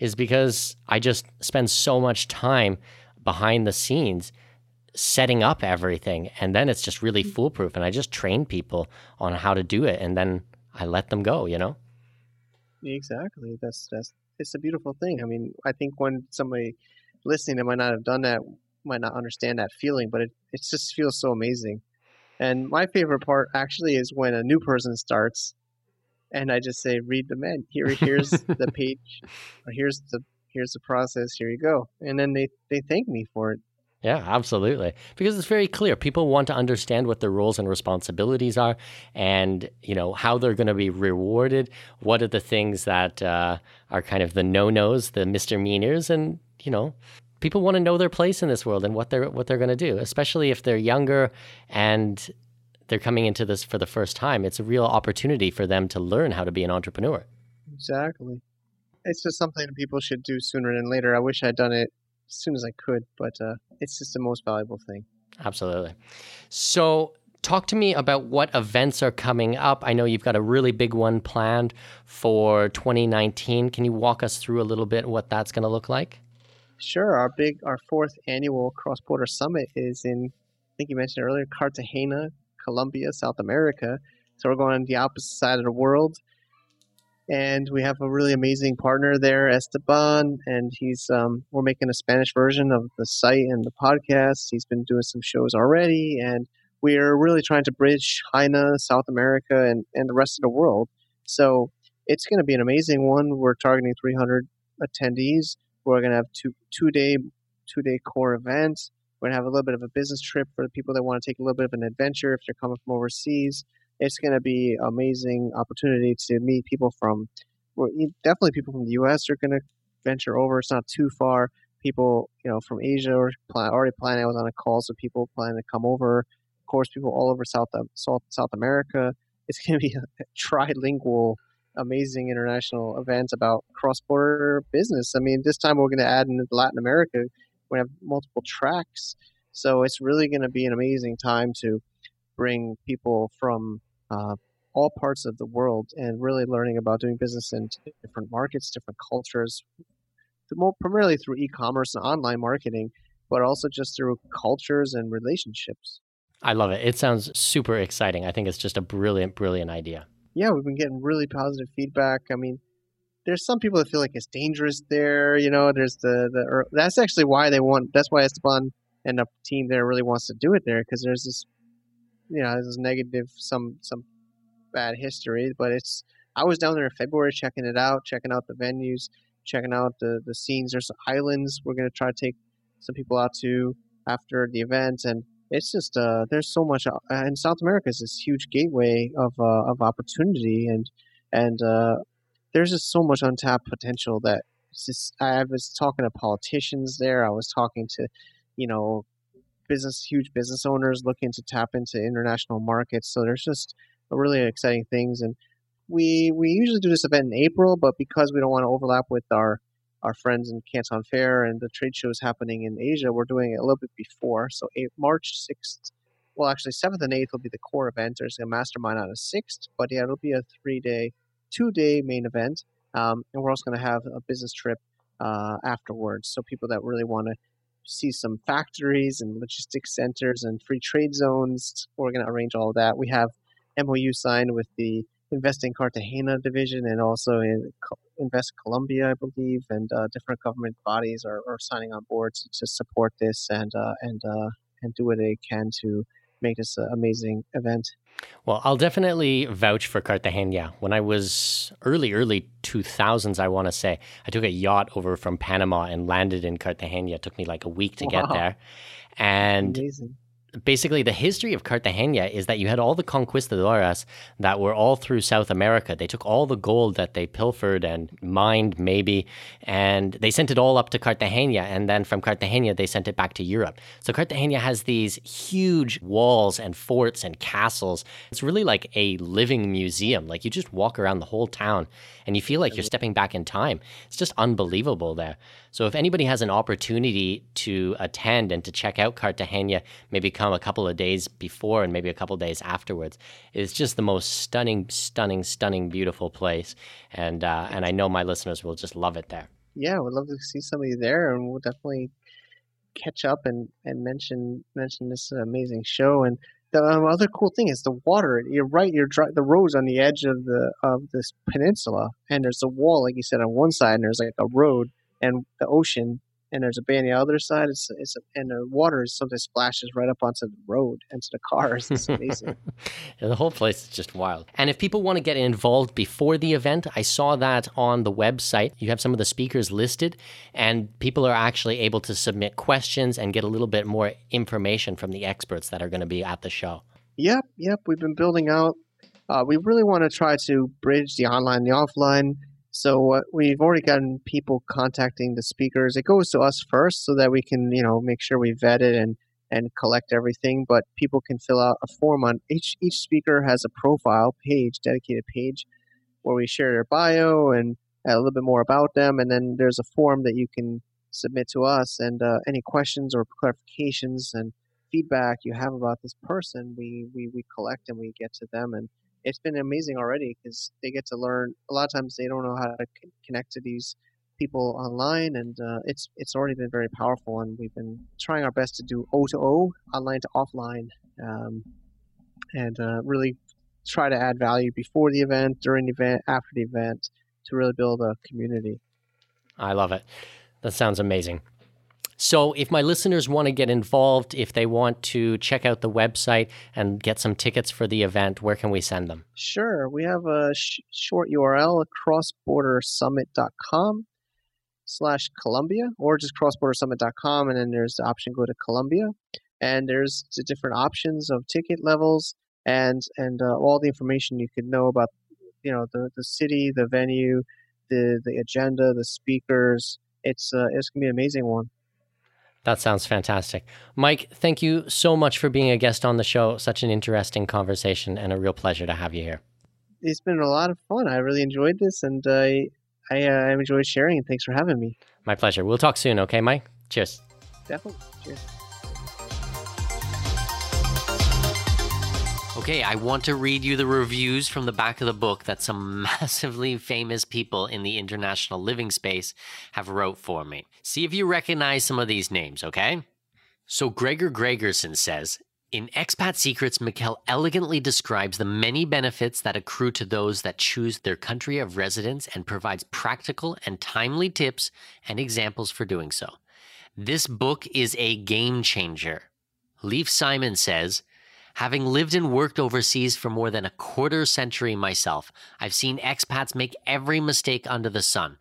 is because I just spend so much time behind the scenes setting up everything and then it's just really mm. foolproof and I just train people on how to do it and then I let them go, you know? Exactly. That's that's it's a beautiful thing. I mean, I think when somebody listening that might not have done that might not understand that feeling, but it, it just feels so amazing. And my favorite part actually is when a new person starts and I just say, read the med. Here, here's the page, or here's the here's the process. Here you go, and then they they thank me for it. Yeah, absolutely. Because it's very clear. People want to understand what their roles and responsibilities are, and you know how they're going to be rewarded. What are the things that uh, are kind of the no nos, the misdemeanors, and you know, people want to know their place in this world and what they're what they're going to do, especially if they're younger and they're coming into this for the first time, it's a real opportunity for them to learn how to be an entrepreneur. Exactly. It's just something people should do sooner than later. I wish I'd done it as soon as I could, but uh, it's just the most valuable thing. Absolutely. So, talk to me about what events are coming up. I know you've got a really big one planned for 2019. Can you walk us through a little bit what that's going to look like? Sure. Our big, our fourth annual Cross Border Summit is in, I think you mentioned earlier, Cartagena, Colombia, South America. So we're going on the opposite side of the world. And we have a really amazing partner there, Esteban, and he's um, we're making a Spanish version of the site and the podcast. He's been doing some shows already, and we are really trying to bridge China, South America, and, and the rest of the world. So it's going to be an amazing one. We're targeting 300 attendees. We're going to have two two day two day core events. We're going to have a little bit of a business trip for the people that want to take a little bit of an adventure if they're coming from overseas. It's going to be amazing opportunity to meet people from, well, definitely people from the U.S. are going to venture over. It's not too far. People, you know, from Asia are already planning. I was on a call, so people planning to come over. Of course, people all over South um, South South America. It's going to be a trilingual amazing international event about cross-border business. I mean, this time we're going to add in Latin America we have multiple tracks. So it's really going to be an amazing time to bring people from uh, all parts of the world and really learning about doing business in different markets, different cultures, primarily through e-commerce and online marketing. but also just through cultures and relationships. I love it. It sounds super exciting. I think it's just a brilliant, brilliant idea. Yeah, we've been getting really positive feedback. I mean, there's some people that feel like it's dangerous there. You know, there's the the that's actually why they want. That's why Esteban and the team there really wants to do it there because there's this, you know, there's this negative some some bad history. But it's I was down there in February checking it out, checking out the venues, checking out the the scenes. There's islands we're gonna try to take some people out to after the event and it's just uh, there's so much uh, and South America is this huge gateway of uh, of opportunity and and uh, there's just so much untapped potential that just, I was talking to politicians there. I was talking to, you know, business, huge business owners looking to tap into international markets. So there's just really exciting things. And we we usually do this event in April, but because we don't want to overlap with our our friends in Canton Fair and the trade shows happening in Asia, we're doing it a little bit before. So March 6th, well, actually 7th and 8th will be the core event. There's a mastermind on the 6th, but yeah, it'll be a three day two day main event. Um, and we're also going to have a business trip uh, afterwards. So people that really want to see some factories and logistics centers and free trade zones, we're going to arrange all that. We have MOU signed with the Investing Cartagena division and also in Invest Colombia, I believe, and uh, different government bodies are, are, signing on board to, to support this and uh, and uh, and do what they can to make this an amazing event. Well, I'll definitely vouch for Cartagena. When I was early, early 2000s, I want to say, I took a yacht over from Panama and landed in Cartagena. It took me like a week to wow. get there. And Amazing basically the history of Cartagena is that you had all the conquistadoras that were all through South America. They took all the gold that they pilfered and mined, maybe, and they sent it all up to Cartagena. And then from Cartagena, they sent it back to Europe. So Cartagena has these huge walls and forts and castles. It's really like a living museum. Like you just walk around the whole town and you feel like you're stepping back in time. It's just unbelievable there. So if anybody has an opportunity to attend and to check out Cartagena, maybe come a couple of days before and maybe a couple of days afterwards, it's just the most stunning, stunning, stunning, beautiful place. And uh, and I know my listeners will just love it there. Yeah, we'd love to see somebody there, and we'll definitely catch up and, and mention mention this amazing show and the um, other cool thing is the water. You're right. You're dry, the road's on the edge of the of this peninsula, and there's a wall, like you said, on one side, and there's like a road and the ocean, and there's a bay on the other side. It's, it's and the water is something splashes right up onto the road into the cars. It's amazing. yeah, the whole place is just wild. And if people want to get involved before the event, I saw that on the website. You have some of the speakers listed, and people are actually able to submit questions and get a little bit more information from the experts that are going to be at the show. Yep, yep. We've been building out. Uh, we really want to try to bridge the online and the offline so uh, we've already gotten people contacting the speakers. It goes to us first so that we can, you know, make sure we vet it and and collect everything. But people can fill out a form on each each speaker has a profile page, dedicated page, where we share their bio and a little bit more about them, and then there's a form that you can submit to us and uh, any questions or clarifications and feedback you have about this person, we, we, we collect and we get to them and it's been amazing already because they get to learn. A lot of times they don't know how to connect to these people online, and uh, it's it's already been very powerful. And we've been trying our best to do O to O, online to offline, um, and uh, really try to add value before the event, during the event, after the event, to really build a community. I love it. That sounds amazing. So, if my listeners want to get involved, if they want to check out the website and get some tickets for the event, where can we send them? Sure. We have a sh- short URL, crossbordersummit.com slash Colombia, or just crossbordersummit.com, and then there's the option go to Colombia. And there's the different options of ticket levels and and uh, all the information you could know about, you know, the, the city, the venue, the, the agenda, the speakers. It's uh, it's gonna be an amazing one. That sounds fantastic. Mike, thank you so much for being a guest on the show. Such an interesting conversation and a real pleasure to have you here. It's been a lot of fun. I really enjoyed this and I, I, uh, I enjoyed sharing and thanks for having me. My pleasure. We'll talk soon, okay, Mike? Cheers. Definitely. Cheers. Okay, I want to read you the reviews from the back of the book that some massively famous people in the international living space have wrote for me. See if you recognize some of these names, okay? So Gregor Gregersen says, in Expat Secrets, Mikkel elegantly describes the many benefits that accrue to those that choose their country of residence and provides practical and timely tips and examples for doing so. This book is a game changer. Leif Simon says, Having lived and worked overseas for more than a quarter century myself, I've seen expats make every mistake under the sun.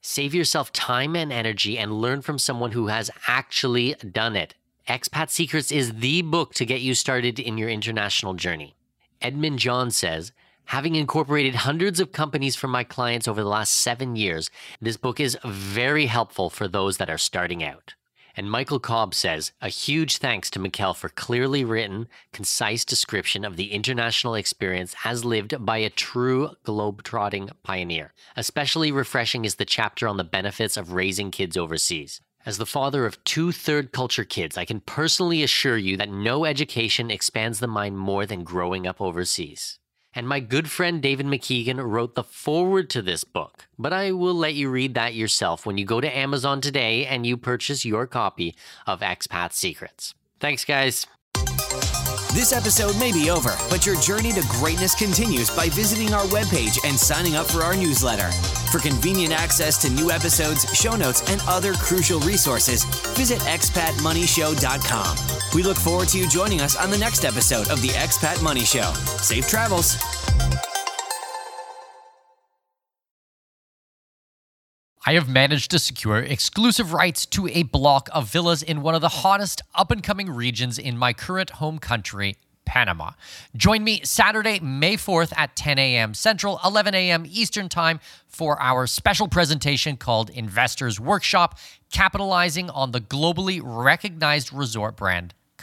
Save yourself time and energy and learn from someone who has actually done it. Expat Secrets is the book to get you started in your international journey. Edmund John says, Having incorporated hundreds of companies for my clients over the last seven years, this book is very helpful for those that are starting out. And Michael Cobb says, a huge thanks to Mikkel for clearly written, concise description of the international experience as lived by a true globe-trotting pioneer. Especially refreshing is the chapter on the benefits of raising kids overseas. As the father of two third culture kids, I can personally assure you that no education expands the mind more than growing up overseas. And my good friend David McKeegan wrote the foreword to this book, but I will let you read that yourself when you go to Amazon today and you purchase your copy of Expat Secrets. Thanks, guys. This episode may be over, but your journey to greatness continues by visiting our webpage and signing up for our newsletter. For convenient access to new episodes, show notes, and other crucial resources, visit expatmoneyshow.com. We look forward to you joining us on the next episode of the Expat Money Show. Safe travels. I have managed to secure exclusive rights to a block of villas in one of the hottest up and coming regions in my current home country, Panama. Join me Saturday, May 4th at 10 a.m. Central, 11 a.m. Eastern Time for our special presentation called Investors Workshop, capitalizing on the globally recognized resort brand